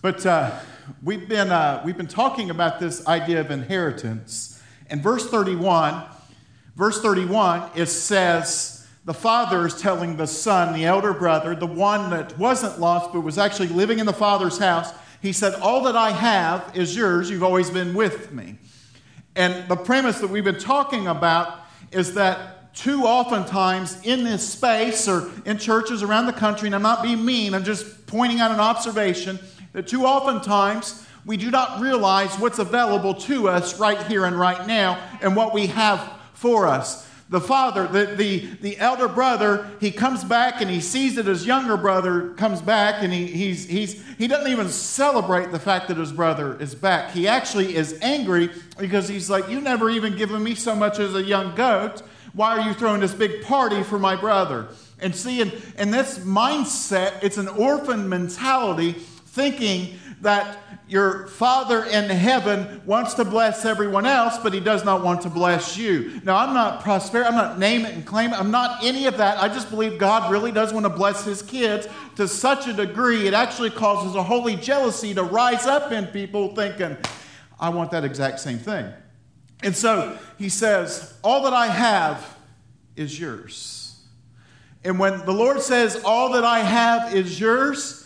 But uh, we've, been, uh, we've been talking about this idea of inheritance. And verse 31, verse 31, it says, the father is telling the son, the elder brother, the one that wasn't lost but was actually living in the father's house, he said, All that I have is yours. You've always been with me. And the premise that we've been talking about is that too oftentimes in this space or in churches around the country, and I'm not being mean, I'm just pointing out an observation, that too oftentimes we do not realize what's available to us right here and right now and what we have for us. The father, the, the, the elder brother, he comes back and he sees that his younger brother comes back and he, he's, he's, he doesn't even celebrate the fact that his brother is back. He actually is angry because he's like, You never even given me so much as a young goat. Why are you throwing this big party for my brother? And see, in, in this mindset, it's an orphan mentality thinking that your Father in heaven wants to bless everyone else, but He does not want to bless you. Now, I'm not prosperity, I'm not name it and claim it, I'm not any of that. I just believe God really does want to bless His kids to such a degree, it actually causes a holy jealousy to rise up in people thinking, I want that exact same thing. And so He says, All that I have is yours. And when the Lord says, All that I have is yours,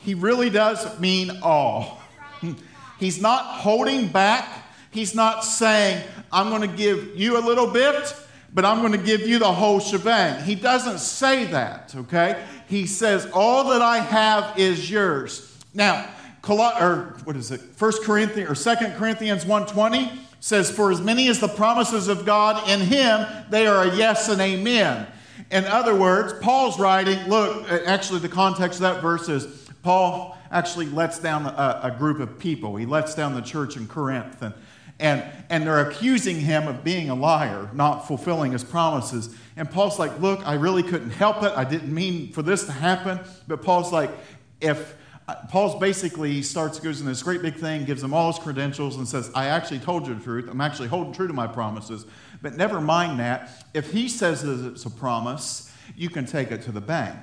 He really does mean all. He's not holding back. He's not saying, I'm going to give you a little bit, but I'm going to give you the whole shebang. He doesn't say that, okay? He says, All that I have is yours. Now, or what is it? First Corinthians or Second Corinthians 1:20 says, For as many as the promises of God in him, they are a yes and amen. In other words, Paul's writing, look, actually, the context of that verse is Paul actually lets down a, a group of people. He lets down the church in Corinth, and, and, and they're accusing him of being a liar, not fulfilling his promises. And Paul's like, Look, I really couldn't help it. I didn't mean for this to happen. But Paul's like, If uh, Paul's basically starts goes in this great big thing, gives them all his credentials, and says, "I actually told you the truth. I'm actually holding true to my promises." But never mind that. If he says that it's a promise, you can take it to the bank.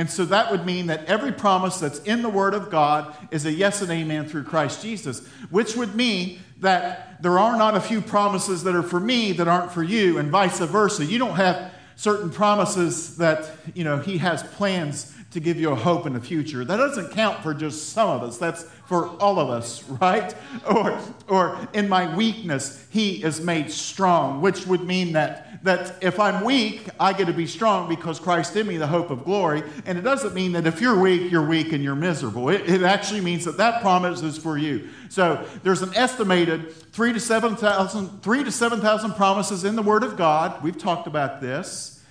And so that would mean that every promise that's in the Word of God is a yes and amen through Christ Jesus, which would mean that there are not a few promises that are for me that aren't for you, and vice versa. You don't have certain promises that, you know, He has plans to give you a hope in the future. That doesn't count for just some of us. That's for all of us, right? Or, or in my weakness, he is made strong, which would mean that, that if I'm weak, I get to be strong because Christ in me, the hope of glory. And it doesn't mean that if you're weak, you're weak and you're miserable. It, it actually means that that promise is for you. So there's an estimated three to 7,000 3 to 7,000 promises in the Word of God. We've talked about this.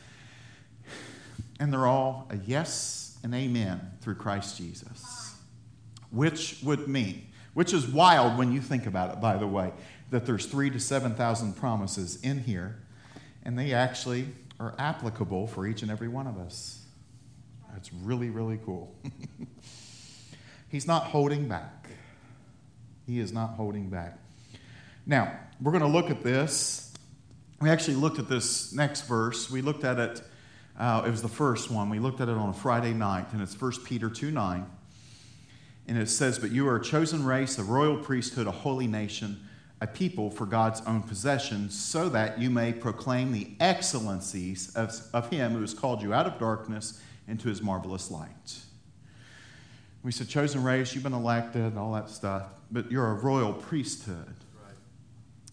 And they're all a yes and amen through Christ Jesus which would mean, which is wild when you think about it, by the way, that there's three to 7,000 promises in here, and they actually are applicable for each and every one of us. That's really, really cool. He's not holding back. He is not holding back. Now, we're going to look at this. We actually looked at this next verse. We looked at it, uh, it was the first one. We looked at it on a Friday night, and it's 1 Peter 2 9. And it says, But you are a chosen race, a royal priesthood, a holy nation, a people for God's own possession, so that you may proclaim the excellencies of, of Him who has called you out of darkness into His marvelous light. We said, chosen race, you've been elected, and all that stuff, but you're a royal priesthood.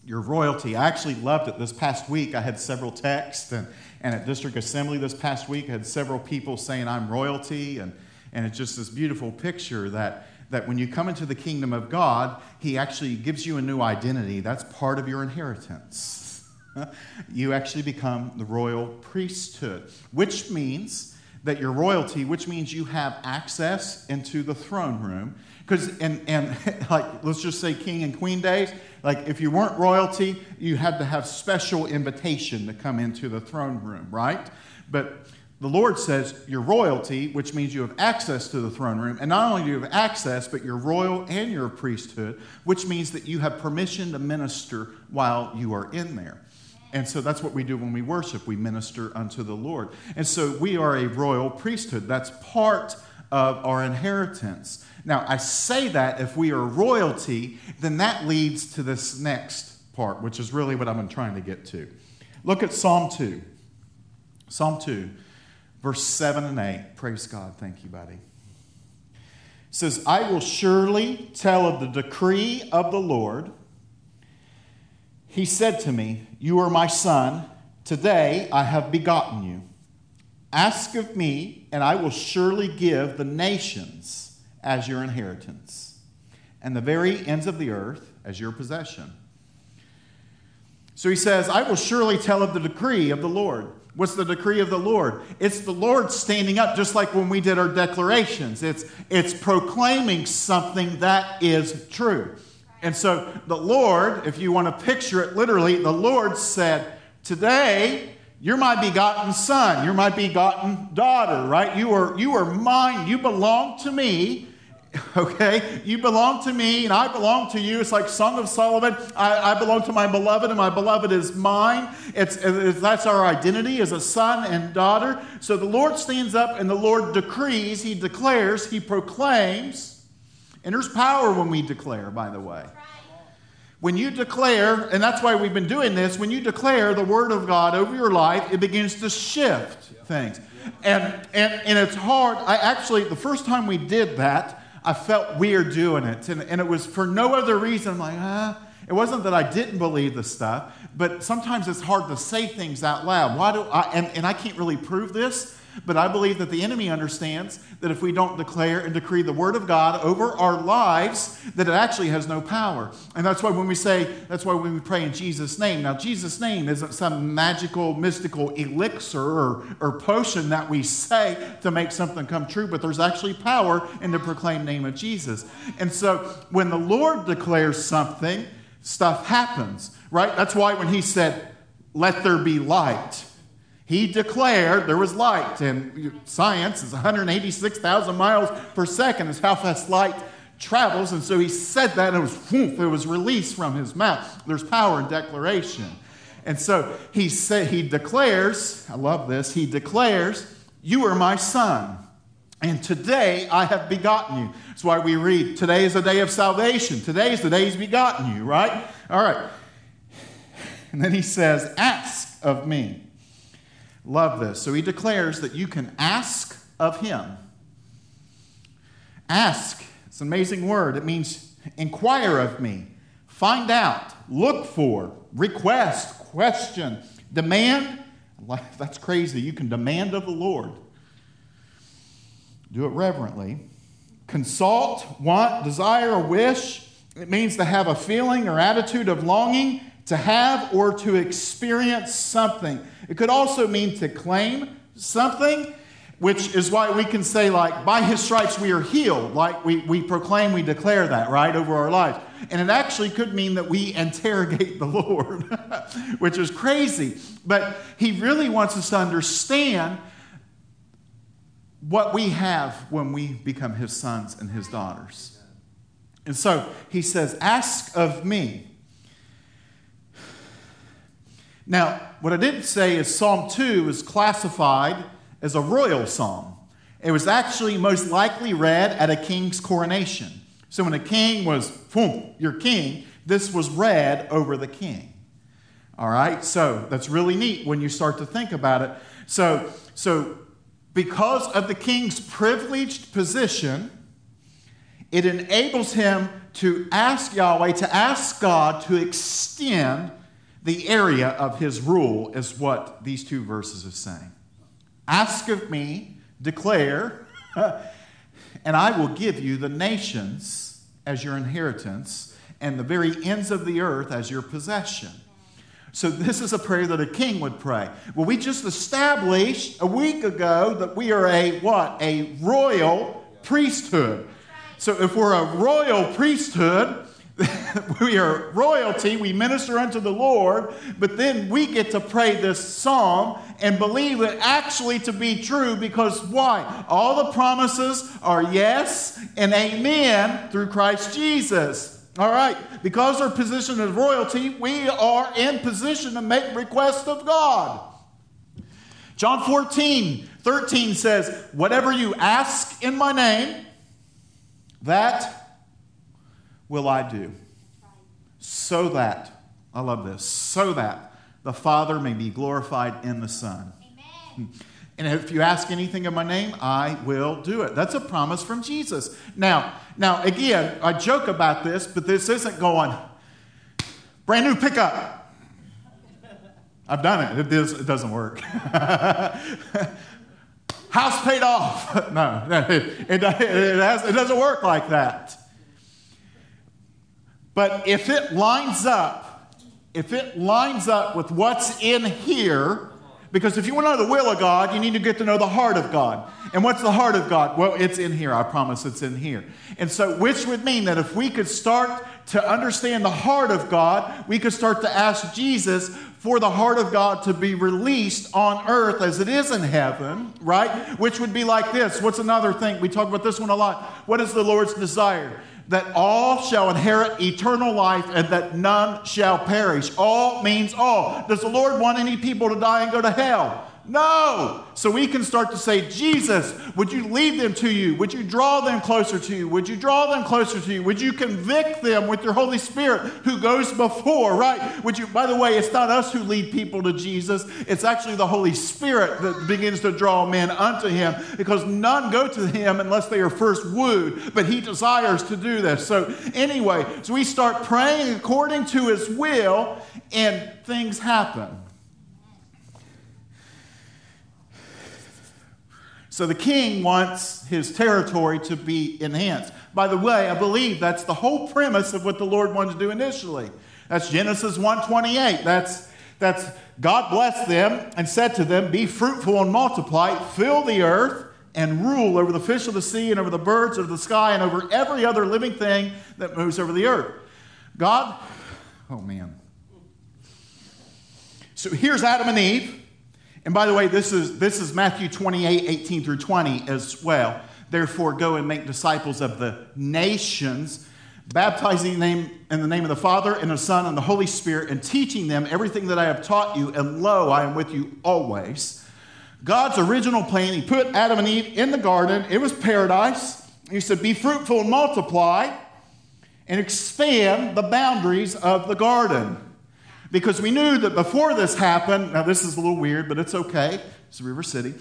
Your royalty. I actually loved it this past week. I had several texts, and, and at District Assembly this past week, I had several people saying, I'm royalty. And and it's just this beautiful picture that, that when you come into the kingdom of God, He actually gives you a new identity. That's part of your inheritance. you actually become the royal priesthood, which means that your royalty, which means you have access into the throne room. Because, and, and like, let's just say king and queen days, like if you weren't royalty, you had to have special invitation to come into the throne room, right? But the Lord says you're royalty, which means you have access to the throne room. And not only do you have access, but you're royal and you're a priesthood, which means that you have permission to minister while you are in there. And so that's what we do when we worship. We minister unto the Lord. And so we are a royal priesthood. That's part of our inheritance. Now, I say that if we are royalty, then that leads to this next part, which is really what I'm trying to get to. Look at Psalm 2. Psalm 2, verse 7 and 8. Praise God. Thank you, buddy. It says, I will surely tell of the decree of the Lord. He said to me, You are my son. Today I have begotten you. Ask of me, and I will surely give the nations as your inheritance, and the very ends of the earth as your possession. So he says, I will surely tell of the decree of the Lord. What's the decree of the Lord? It's the Lord standing up, just like when we did our declarations. It's, it's proclaiming something that is true. And so the Lord, if you want to picture it literally, the Lord said, Today you're my begotten son. You're my begotten daughter, right? You are, you are mine. You belong to me. Okay? You belong to me and I belong to you. It's like Song of Solomon. I, I belong to my beloved and my beloved is mine. It's, it's, that's our identity as a son and daughter. So the Lord stands up and the Lord decrees, He declares, He proclaims. And there's power when we declare, by the way. When you declare, and that's why we've been doing this, when you declare the Word of God over your life, it begins to shift things. And, and, and it's hard. I actually, the first time we did that, I felt weird doing it. And, and it was for no other reason. I'm like, ah. It wasn't that I didn't believe the stuff, but sometimes it's hard to say things out loud. Why do I, and, and I can't really prove this, but I believe that the enemy understands that if we don't declare and decree the word of God over our lives, that it actually has no power. And that's why when we say, that's why when we pray in Jesus' name. Now, Jesus' name isn't some magical, mystical elixir or, or potion that we say to make something come true, but there's actually power in the proclaimed name of Jesus. And so when the Lord declares something, stuff happens, right? That's why when he said, let there be light, he declared there was light, and science is 186,000 miles per second is how fast light travels. And so he said that, and it was it was released from his mouth. There's power in declaration. And so he said he declares, I love this, he declares, You are my son. And today I have begotten you. That's why we read, Today is the day of salvation. Today is the day he's begotten you, right? All right. And then he says, Ask of me. Love this. So he declares that you can ask of him. Ask, it's an amazing word. It means inquire of me, find out, look for, request, question, demand. That's crazy. You can demand of the Lord. Do it reverently. Consult, want, desire, or wish. It means to have a feeling or attitude of longing to have or to experience something. It could also mean to claim something, which is why we can say, like, by his stripes we are healed. Like, we, we proclaim, we declare that, right, over our lives. And it actually could mean that we interrogate the Lord, which is crazy. But he really wants us to understand what we have when we become his sons and his daughters. And so he says, Ask of me. Now, what I didn't say is Psalm 2 is classified as a royal psalm. It was actually most likely read at a king's coronation. So when a king was, boom, your king, this was read over the king. All right? So that's really neat when you start to think about it. So, so because of the king's privileged position, it enables him to ask Yahweh, to ask God to extend the area of his rule is what these two verses are saying. Ask of me, declare, and I will give you the nations as your inheritance and the very ends of the earth as your possession. So, this is a prayer that a king would pray. Well, we just established a week ago that we are a what? A royal priesthood. So, if we're a royal priesthood, we are royalty, we minister unto the Lord, but then we get to pray this psalm and believe it actually to be true because why? All the promises are yes and amen through Christ Jesus. All right, because our position as royalty, we are in position to make requests of God. John 14, 13 says, Whatever you ask in my name, that will I do. So that, I love this, so that the Father may be glorified in the Son. Amen. And if you ask anything in my name, I will do it. That's a promise from Jesus. Now, now again, I joke about this, but this isn't going brand new pickup. I've done it. It, does, it doesn't work. House paid off. no, it, it, it, has, it doesn't work like that. But if it lines up, if it lines up with what's in here, because if you want to know the will of God, you need to get to know the heart of God. And what's the heart of God? Well, it's in here. I promise it's in here. And so, which would mean that if we could start to understand the heart of God, we could start to ask Jesus for the heart of God to be released on earth as it is in heaven, right? Which would be like this. What's another thing? We talk about this one a lot. What is the Lord's desire? That all shall inherit eternal life and that none shall perish. All means all. Does the Lord want any people to die and go to hell? No. So we can start to say, Jesus, would you lead them to you? Would you draw them closer to you? Would you draw them closer to you? Would you convict them with your Holy Spirit who goes before, right? Would you, by the way, it's not us who lead people to Jesus. It's actually the Holy Spirit that begins to draw men unto him because none go to him unless they are first wooed, but he desires to do this. So anyway, so we start praying according to his will and things happen. So the king wants his territory to be enhanced. By the way, I believe that's the whole premise of what the Lord wanted to do initially. That's Genesis 1:28. That's that's God blessed them and said to them, "Be fruitful and multiply, fill the earth and rule over the fish of the sea and over the birds of the sky and over every other living thing that moves over the earth." God, oh man. So here's Adam and Eve. And by the way, this is, this is Matthew 28 18 through 20 as well. Therefore, go and make disciples of the nations, baptizing in the, name, in the name of the Father and the Son and the Holy Spirit, and teaching them everything that I have taught you. And lo, I am with you always. God's original plan, He put Adam and Eve in the garden. It was paradise. He said, Be fruitful and multiply and expand the boundaries of the garden. Because we knew that before this happened, now this is a little weird, but it's okay. It's River City.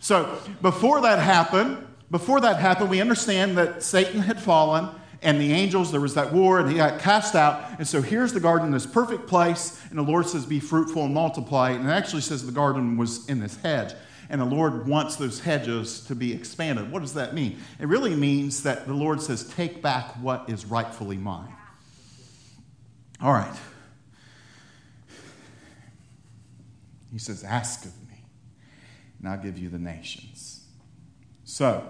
So before that happened, before that happened, we understand that Satan had fallen and the angels, there was that war, and he got cast out. And so here's the garden, this perfect place, and the Lord says, Be fruitful and multiply. And it actually says the garden was in this hedge. And the Lord wants those hedges to be expanded. What does that mean? It really means that the Lord says, Take back what is rightfully mine. All right. He says, Ask of me, and I'll give you the nations. So,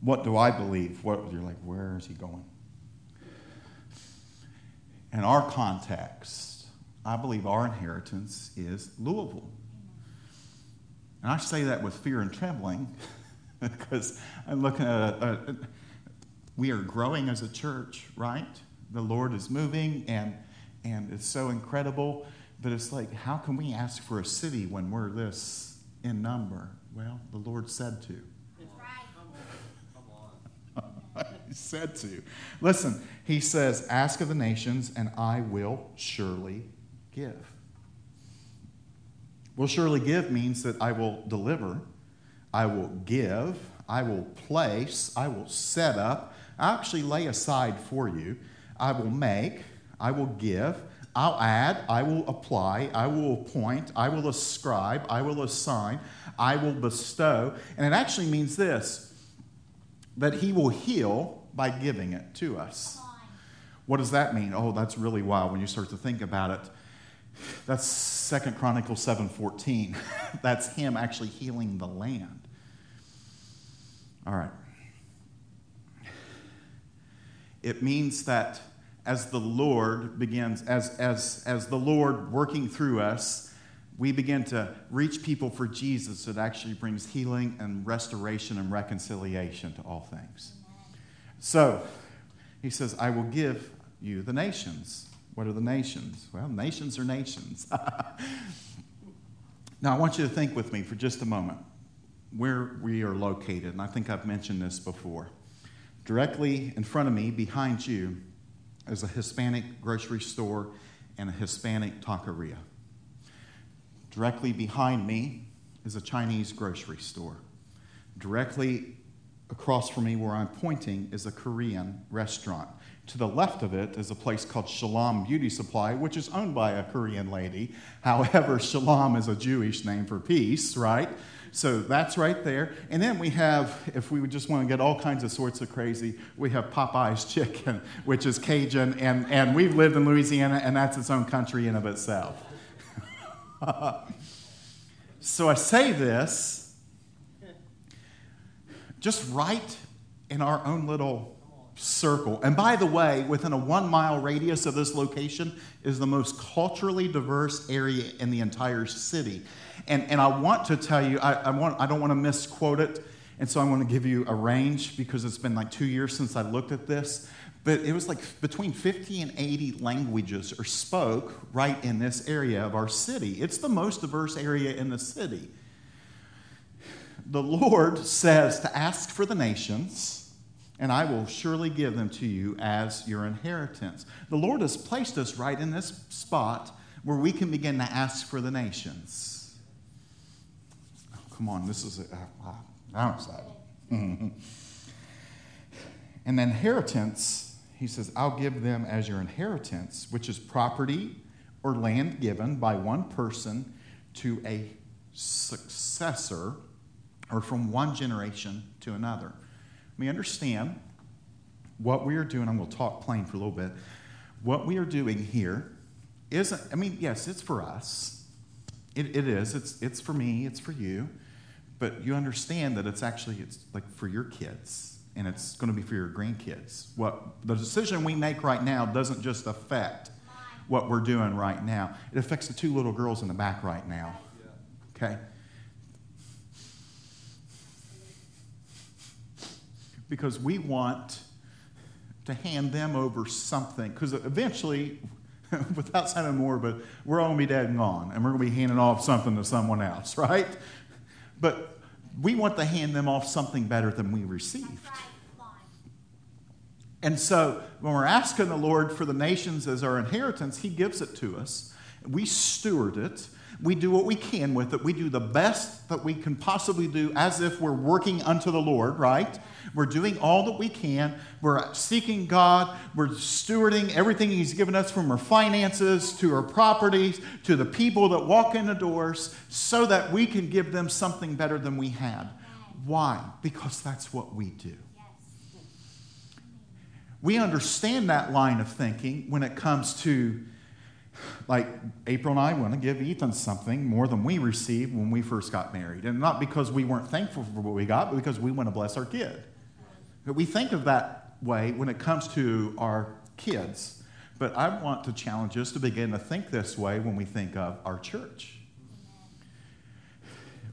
what do I believe? What you're like, where is he going? In our context, I believe our inheritance is Louisville. And I say that with fear and trembling because I'm looking at a, a, we are growing as a church, right? The Lord is moving and and it's so incredible. But it's like, how can we ask for a city when we're this in number? Well, the Lord said to. he said to. Listen, he says, Ask of the nations, and I will surely give. Will surely give means that I will deliver, I will give, I will place, I will set up, I actually lay aside for you, I will make, I will give, I'll add, I will apply, I will appoint, I will ascribe, I will assign, I will bestow. And it actually means this that He will heal by giving it to us. What does that mean? Oh, that's really wild when you start to think about it. That's Second Chronicles 7:14. that's him actually healing the land. All right. It means that as the Lord begins, as, as, as the Lord working through us, we begin to reach people for Jesus that actually brings healing and restoration and reconciliation to all things. So, he says, I will give you the nations. What are the nations? Well, nations are nations. Now, I want you to think with me for just a moment where we are located, and I think I've mentioned this before. Directly in front of me, behind you, is a Hispanic grocery store and a Hispanic taqueria. Directly behind me is a Chinese grocery store. Directly across from me, where I'm pointing, is a Korean restaurant. To the left of it is a place called Shalom Beauty Supply, which is owned by a Korean lady. However, Shalom is a Jewish name for peace, right? So that's right there. And then we have, if we just want to get all kinds of sorts of crazy, we have Popeye's Chicken, which is Cajun. And, and we've lived in Louisiana, and that's its own country in of itself. so I say this just right in our own little circle. And by the way, within a one mile radius of this location is the most culturally diverse area in the entire city. And, and I want to tell you, I, I, want, I don't want to misquote it, and so I'm going to give you a range because it's been like two years since I looked at this. But it was like between 50 and 80 languages are spoke right in this area of our city. It's the most diverse area in the city. The Lord says to ask for the nations, and I will surely give them to you as your inheritance. The Lord has placed us right in this spot where we can begin to ask for the nations. Come on, this is, a, uh, I'm excited. And the inheritance, he says, I'll give them as your inheritance, which is property or land given by one person to a successor or from one generation to another. We understand what we are doing. I'm going to talk plain for a little bit. What we are doing here isn't, I mean, yes, it's for us. It, it is. It's, it's for me. It's for you but you understand that it's actually it's like for your kids and it's going to be for your grandkids what the decision we make right now doesn't just affect what we're doing right now it affects the two little girls in the back right now okay because we want to hand them over something because eventually without sounding more but we're all going to be dead and gone and we're going to be handing off something to someone else right but we want to hand them off something better than we received. And so when we're asking the Lord for the nations as our inheritance, He gives it to us. We steward it. We do what we can with it. We do the best that we can possibly do as if we're working unto the Lord, right? We're doing all that we can. We're seeking God. We're stewarding everything He's given us from our finances to our properties to the people that walk in the doors so that we can give them something better than we had. Why? Because that's what we do. We understand that line of thinking when it comes to like April and I want to give Ethan something more than we received when we first got married. And not because we weren't thankful for what we got, but because we want to bless our kid. But we think of that way when it comes to our kids. But I want to challenge us to begin to think this way when we think of our church.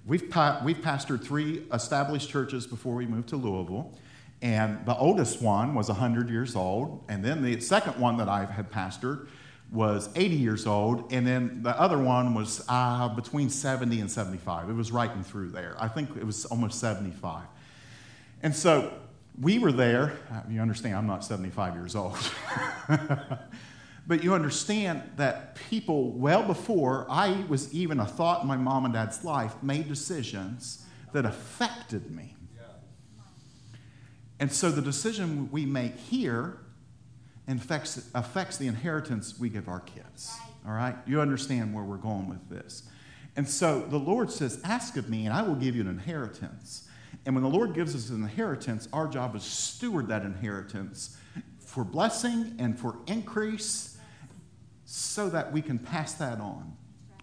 We've, pa- we've pastored three established churches before we moved to Louisville. And the oldest one was 100 years old. And then the second one that I had pastored was 80 years old, and then the other one was uh, between 70 and 75. It was right in through there. I think it was almost 75. And so we were there. Uh, you understand, I'm not 75 years old. but you understand that people, well before I was even a thought in my mom and dad's life, made decisions that affected me. And so the decision we make here affects, affects the inheritance we give our kids. All right? You understand where we're going with this. And so the Lord says, Ask of me, and I will give you an inheritance. And when the Lord gives us an inheritance, our job is steward that inheritance for blessing and for increase so that we can pass that on.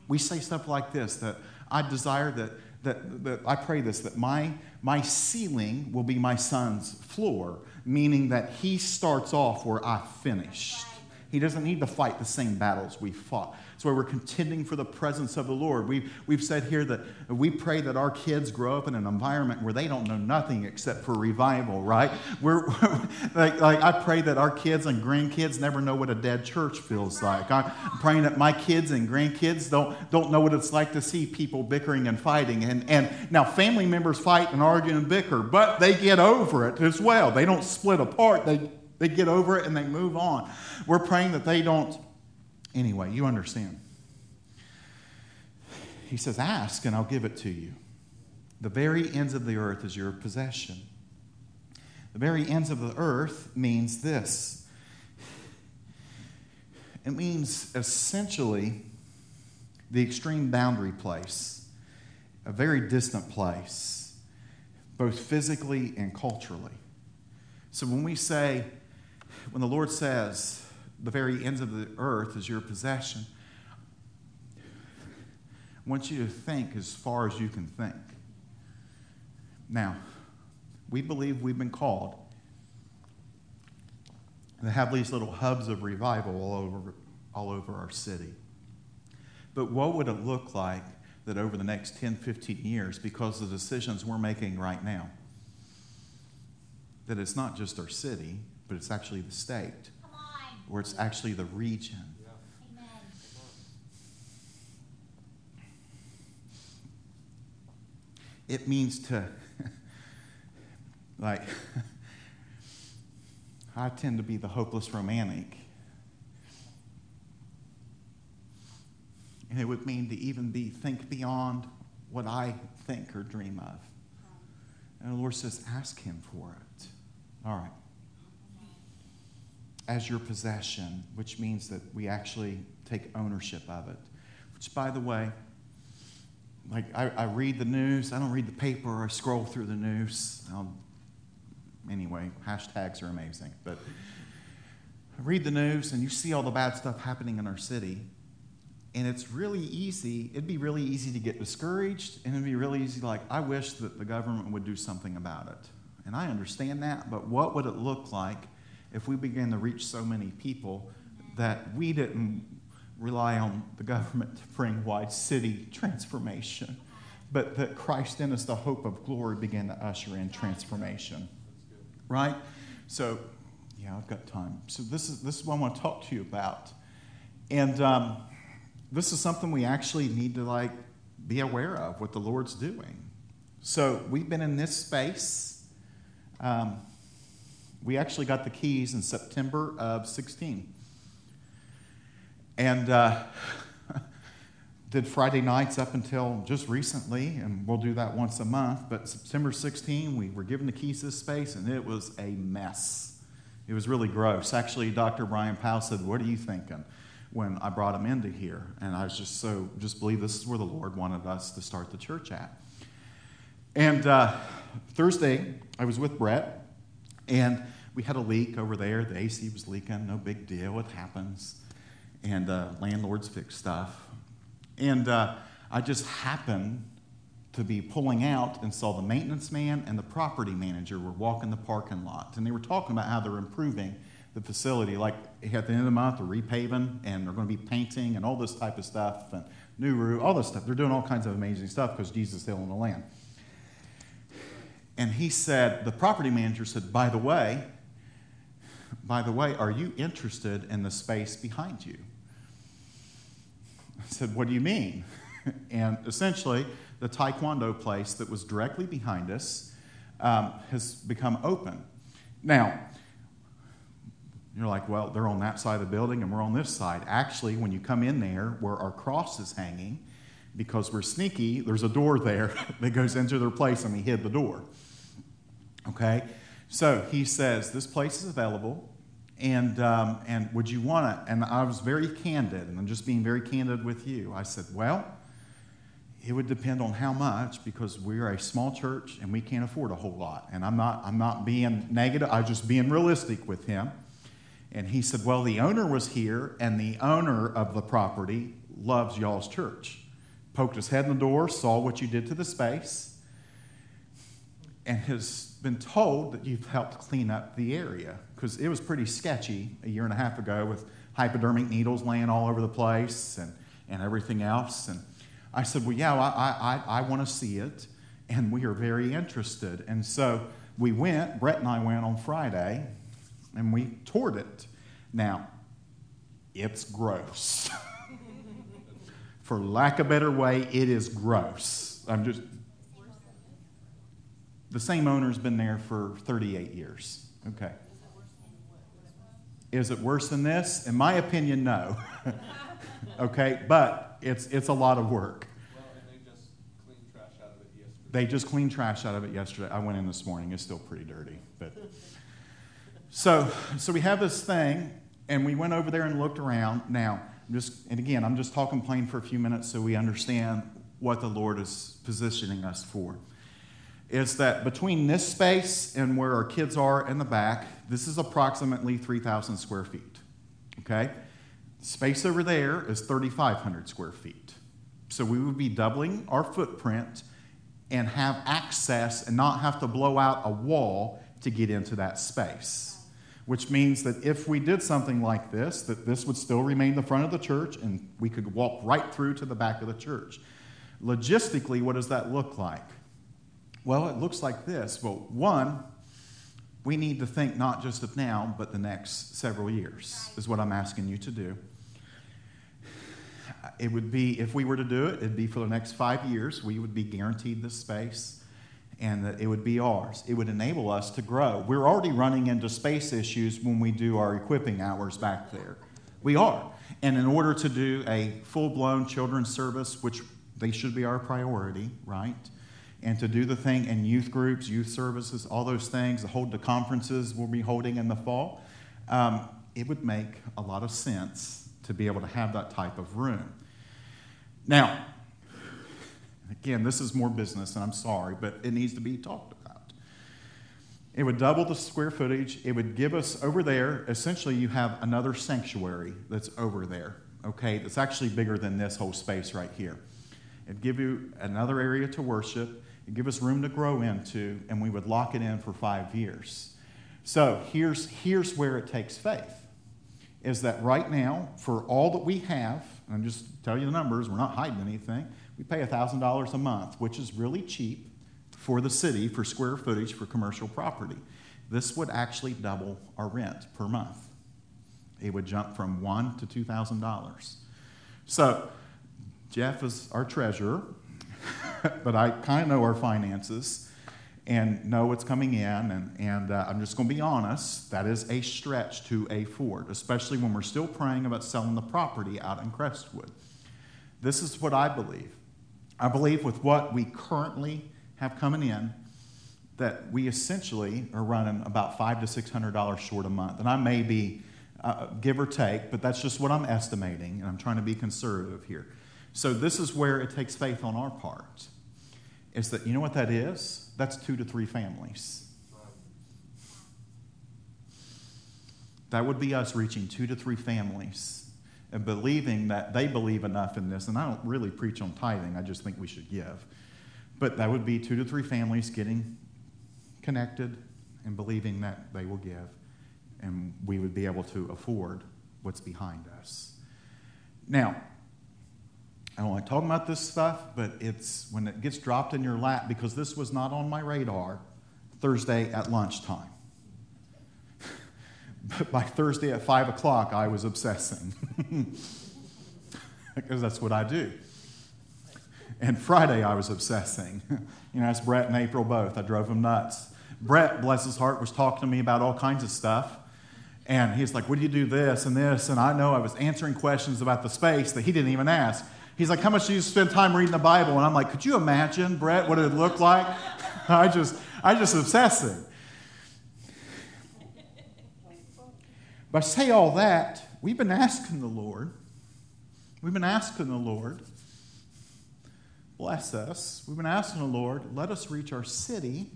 We say stuff like this that I desire that, that, that I pray this, that my, my ceiling will be my son's floor meaning that he starts off where I finished. he doesn't need to fight the same battles we fought. That's why we're contending for the presence of the Lord. We've, we've said here that we pray that our kids grow up in an environment where they don't know nothing except for revival, right? We're, like, like I pray that our kids and grandkids never know what a dead church feels like. I'm praying that my kids and grandkids don't, don't know what it's like to see people bickering and fighting. And, and now family members fight and argue and bicker, but they get over it as well. They don't split apart. They, they get over it and they move on. We're praying that they don't Anyway, you understand. He says, Ask and I'll give it to you. The very ends of the earth is your possession. The very ends of the earth means this it means essentially the extreme boundary place, a very distant place, both physically and culturally. So when we say, when the Lord says, the very ends of the earth is your possession. I want you to think as far as you can think. Now, we believe we've been called to have these little hubs of revival all over, all over our city. But what would it look like that over the next 10, 15 years, because the decisions we're making right now, that it's not just our city, but it's actually the state? Or it's actually the region. It means to, like, I tend to be the hopeless romantic. And it would mean to even be think beyond what I think or dream of. And the Lord says, ask Him for it. All right as your possession, which means that we actually take ownership of it. Which, by the way, like I, I read the news, I don't read the paper, I scroll through the news. I'll, anyway, hashtags are amazing. But I read the news and you see all the bad stuff happening in our city. And it's really easy, it'd be really easy to get discouraged, and it'd be really easy, like, I wish that the government would do something about it. And I understand that, but what would it look like if we began to reach so many people that we didn't rely on the government to bring wide city transformation, but that Christ in us, the hope of glory, began to usher in transformation. Right? So, yeah, I've got time. So, this is, this is what I want to talk to you about. And um, this is something we actually need to like be aware of what the Lord's doing. So, we've been in this space. Um, we actually got the keys in September of 16. And uh, did Friday nights up until just recently, and we'll do that once a month. But September 16, we were given the keys to this space, and it was a mess. It was really gross. Actually, Dr. Brian Powell said, What are you thinking? when I brought him into here. And I was just so, just believe this is where the Lord wanted us to start the church at. And uh, Thursday, I was with Brett, and we had a leak over there. The AC was leaking. No big deal. It happens. And uh, landlords fix stuff. And uh, I just happened to be pulling out and saw the maintenance man and the property manager were walking the parking lot. And they were talking about how they're improving the facility. Like at the end of the month, they're repaving and they're going to be painting and all this type of stuff and new roof, all this stuff. They're doing all kinds of amazing stuff because Jesus is still in the land. And he said, the property manager said, by the way, by the way, are you interested in the space behind you? I said, What do you mean? and essentially, the Taekwondo place that was directly behind us um, has become open. Now, you're like, well, they're on that side of the building and we're on this side. Actually, when you come in there where our cross is hanging, because we're sneaky, there's a door there that goes into their place and we hid the door. Okay? So he says, This place is available, and, um, and would you want it? And I was very candid, and I'm just being very candid with you. I said, Well, it would depend on how much because we're a small church and we can't afford a whole lot. And I'm not, I'm not being negative, I'm just being realistic with him. And he said, Well, the owner was here, and the owner of the property loves y'all's church. Poked his head in the door, saw what you did to the space, and has been told that you've helped clean up the area because it was pretty sketchy a year and a half ago with hypodermic needles laying all over the place and, and everything else. And I said, Well, yeah, I, I, I want to see it. And we are very interested. And so we went, Brett and I went on Friday, and we toured it. Now, it's gross. For lack of a better way, it is gross. I'm just. The same owner's been there for 38 years. Okay. Is it worse than this? In my opinion, no. okay, but it's, it's a lot of work. Well, they just cleaned trash out of it yesterday. They just cleaned trash out of it yesterday. I went in this morning. It's still pretty dirty, but so so we have this thing, and we went over there and looked around. Now, just and again, I'm just talking plain for a few minutes so we understand what the Lord is positioning us for. Is that between this space and where our kids are in the back, this is approximately 3,000 square feet. Okay? Space over there is 3,500 square feet. So we would be doubling our footprint and have access and not have to blow out a wall to get into that space. Which means that if we did something like this, that this would still remain the front of the church and we could walk right through to the back of the church. Logistically, what does that look like? Well, it looks like this. Well, one, we need to think not just of now, but the next several years, is what I'm asking you to do. It would be, if we were to do it, it'd be for the next five years. We would be guaranteed this space and that it would be ours. It would enable us to grow. We're already running into space issues when we do our equipping hours back there. We are. And in order to do a full blown children's service, which they should be our priority, right? And to do the thing in youth groups, youth services, all those things, hold the conferences we'll be holding in the fall, um, it would make a lot of sense to be able to have that type of room. Now, again, this is more business, and I'm sorry, but it needs to be talked about. It would double the square footage. It would give us over there, essentially, you have another sanctuary that's over there, okay, that's actually bigger than this whole space right here. It'd give you another area to worship, it'd give us room to grow into, and we would lock it in for five years. So here's, here's where it takes faith is that right now, for all that we have, and I'm just telling you the numbers, we're not hiding anything, we pay $1,000 a month, which is really cheap for the city for square footage for commercial property. This would actually double our rent per month. It would jump from one to $2,000. So, Jeff is our treasurer, but I kind of know our finances and know what's coming in. And, and uh, I'm just going to be honest, that is a stretch to afford, especially when we're still praying about selling the property out in Crestwood. This is what I believe. I believe with what we currently have coming in, that we essentially are running about five to six hundred dollars short a month, and I may be uh, give or take, but that's just what I'm estimating, and I'm trying to be conservative here. So this is where it takes faith on our part. Is that you know what that is? That's two to three families. That would be us reaching two to three families and believing that they believe enough in this. And I don't really preach on tithing, I just think we should give. But that would be two to three families getting connected and believing that they will give, and we would be able to afford what's behind us. Now, I don't like talking about this stuff, but it's when it gets dropped in your lap because this was not on my radar Thursday at lunchtime. but by Thursday at 5 o'clock, I was obsessing because that's what I do. And Friday, I was obsessing. you know, that's Brett and April both. I drove them nuts. Brett, bless his heart, was talking to me about all kinds of stuff. And he's like, What do you do this and this? And I know I was answering questions about the space that he didn't even ask. He's like, How much do you spend time reading the Bible? And I'm like, Could you imagine, Brett, what it would look like? I just, I just obsessing. But I say all that, we've been asking the Lord. We've been asking the Lord, bless us. We've been asking the Lord, let us reach our city.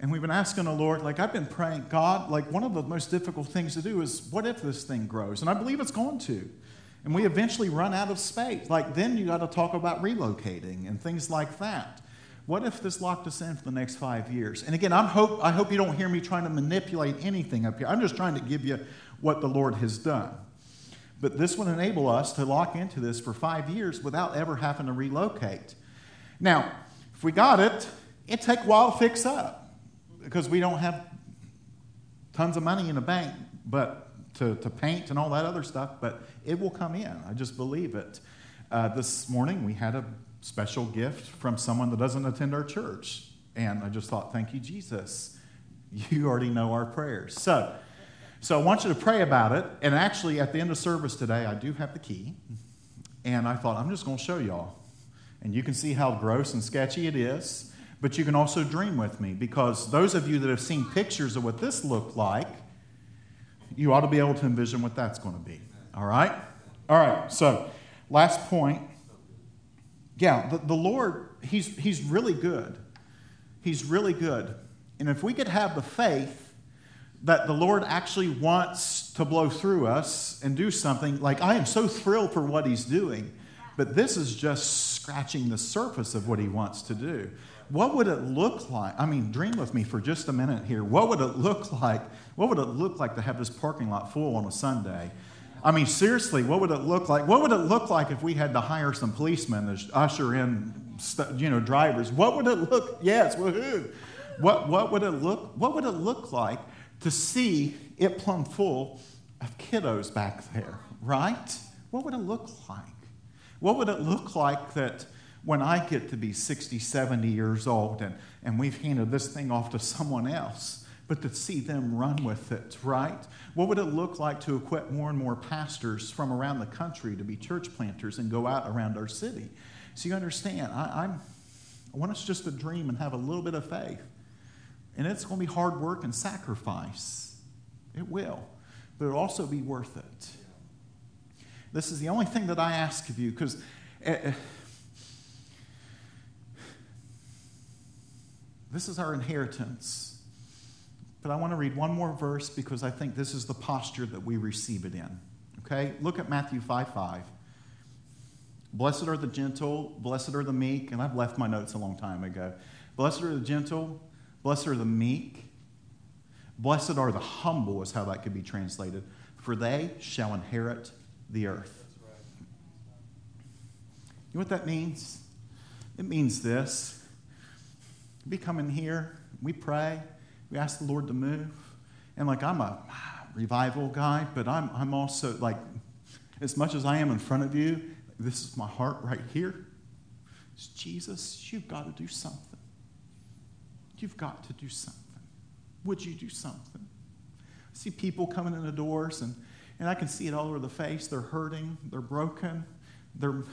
And we've been asking the Lord, like I've been praying, God, like one of the most difficult things to do is what if this thing grows? And I believe it's going to. And we eventually run out of space. Like then you got to talk about relocating and things like that. what if this locked us in for the next five years? And again, I'm hope, I hope you don't hear me trying to manipulate anything up here. I'm just trying to give you what the Lord has done. But this would enable us to lock into this for five years without ever having to relocate. Now, if we got it, it'd take a while to fix up because we don't have tons of money in the bank but to, to paint and all that other stuff, but it will come in. I just believe it. Uh, this morning we had a special gift from someone that doesn't attend our church. And I just thought, thank you, Jesus. You already know our prayers. So, so I want you to pray about it. And actually, at the end of service today, I do have the key. And I thought, I'm just going to show y'all. And you can see how gross and sketchy it is. But you can also dream with me because those of you that have seen pictures of what this looked like, you ought to be able to envision what that's going to be. All right? All right. So, last point. Yeah, the, the Lord, he's, he's really good. He's really good. And if we could have the faith that the Lord actually wants to blow through us and do something. Like, I am so thrilled for what He's doing, but this is just scratching the surface of what He wants to do. What would it look like? I mean, dream with me for just a minute here. What would it look like? What would it look like to have this parking lot full on a Sunday? I mean, seriously, what would it look like? What would it look like if we had to hire some policemen to usher in, you know, drivers? What would it look? Yes, woohoo! What, what would it look? What would it look like to see it plumb full of kiddos back there, right? What would it look like? What would it look like that when I get to be 60, 70 years old and, and we've handed this thing off to someone else, but to see them run with it, right? What would it look like to equip more and more pastors from around the country to be church planters and go out around our city? So you understand, I, I'm, I want us just to dream and have a little bit of faith. And it's going to be hard work and sacrifice. It will. But it'll also be worth it. This is the only thing that I ask of you because. Uh, eh, eh, this is our inheritance. But I want to read one more verse because I think this is the posture that we receive it in. Okay? Look at Matthew 5 5. Blessed are the gentle, blessed are the meek, and I've left my notes a long time ago. Blessed are the gentle, Blessed are the meek. Blessed are the humble, is how that could be translated, for they shall inherit the earth. You know what that means? It means this. We come in here, we pray, we ask the Lord to move. And like, I'm a ah, revival guy, but I'm, I'm also like, as much as I am in front of you, this is my heart right here. It's Jesus, you've got to do something. You've got to do something. Would you do something? I see people coming in the doors, and, and I can see it all over the face. They're hurting, they're broken, they're,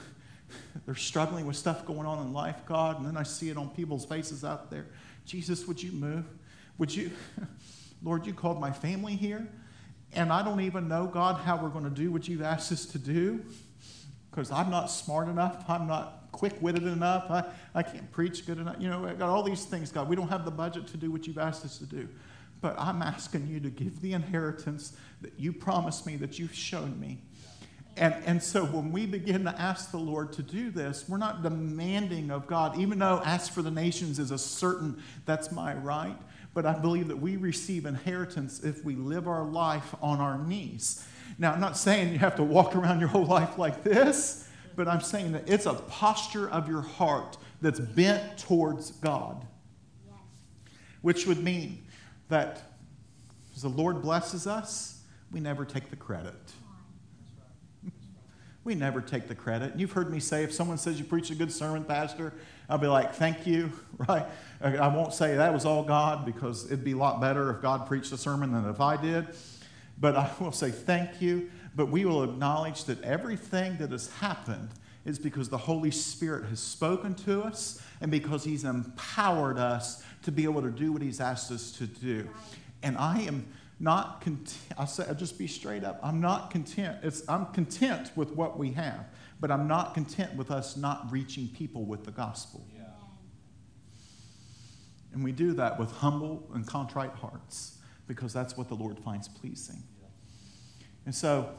they're struggling with stuff going on in life, God. And then I see it on people's faces out there. Jesus, would you move? Would you, Lord, you called my family here, and I don't even know, God, how we're going to do what you've asked us to do because I'm not smart enough. I'm not quick witted enough. I, I can't preach good enough. You know, I got all these things, God. We don't have the budget to do what you've asked us to do. But I'm asking you to give the inheritance that you promised me, that you've shown me. And, and so when we begin to ask the Lord to do this, we're not demanding of God, even though ask for the nations is a certain, that's my right. But I believe that we receive inheritance if we live our life on our knees. Now, I'm not saying you have to walk around your whole life like this but I'm saying that it's a posture of your heart that's bent towards God. Which would mean that as the Lord blesses us, we never take the credit. We never take the credit. You've heard me say if someone says you preach a good sermon, Pastor, I'll be like, thank you, right? I won't say that was all God because it'd be a lot better if God preached a sermon than if I did. But I will say thank you but we will acknowledge that everything that has happened is because the Holy Spirit has spoken to us and because He's empowered us to be able to do what He's asked us to do. And I am not content. I'll, say, I'll just be straight up. I'm not content. It's, I'm content with what we have, but I'm not content with us not reaching people with the gospel. Yeah. And we do that with humble and contrite hearts because that's what the Lord finds pleasing. And so,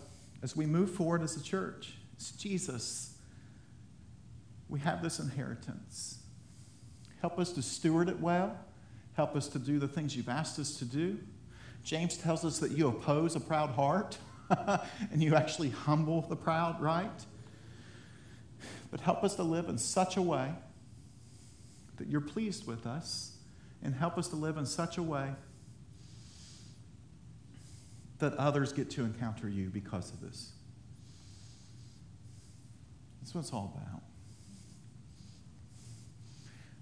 as we move forward as a church. It's Jesus. We have this inheritance. Help us to steward it well. Help us to do the things you've asked us to do. James tells us that you oppose a proud heart and you actually humble the proud, right? But help us to live in such a way that you're pleased with us and help us to live in such a way that others get to encounter you because of this. That's what it's all about.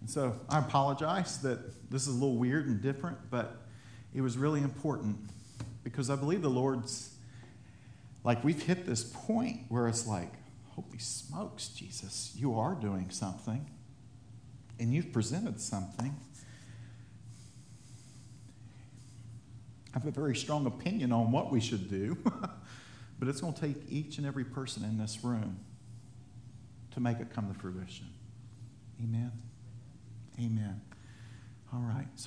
And so I apologize that this is a little weird and different, but it was really important because I believe the Lord's, like, we've hit this point where it's like, holy smokes, Jesus, you are doing something and you've presented something. I have a very strong opinion on what we should do, but it's going to take each and every person in this room to make it come to fruition. Amen. Amen. All right. So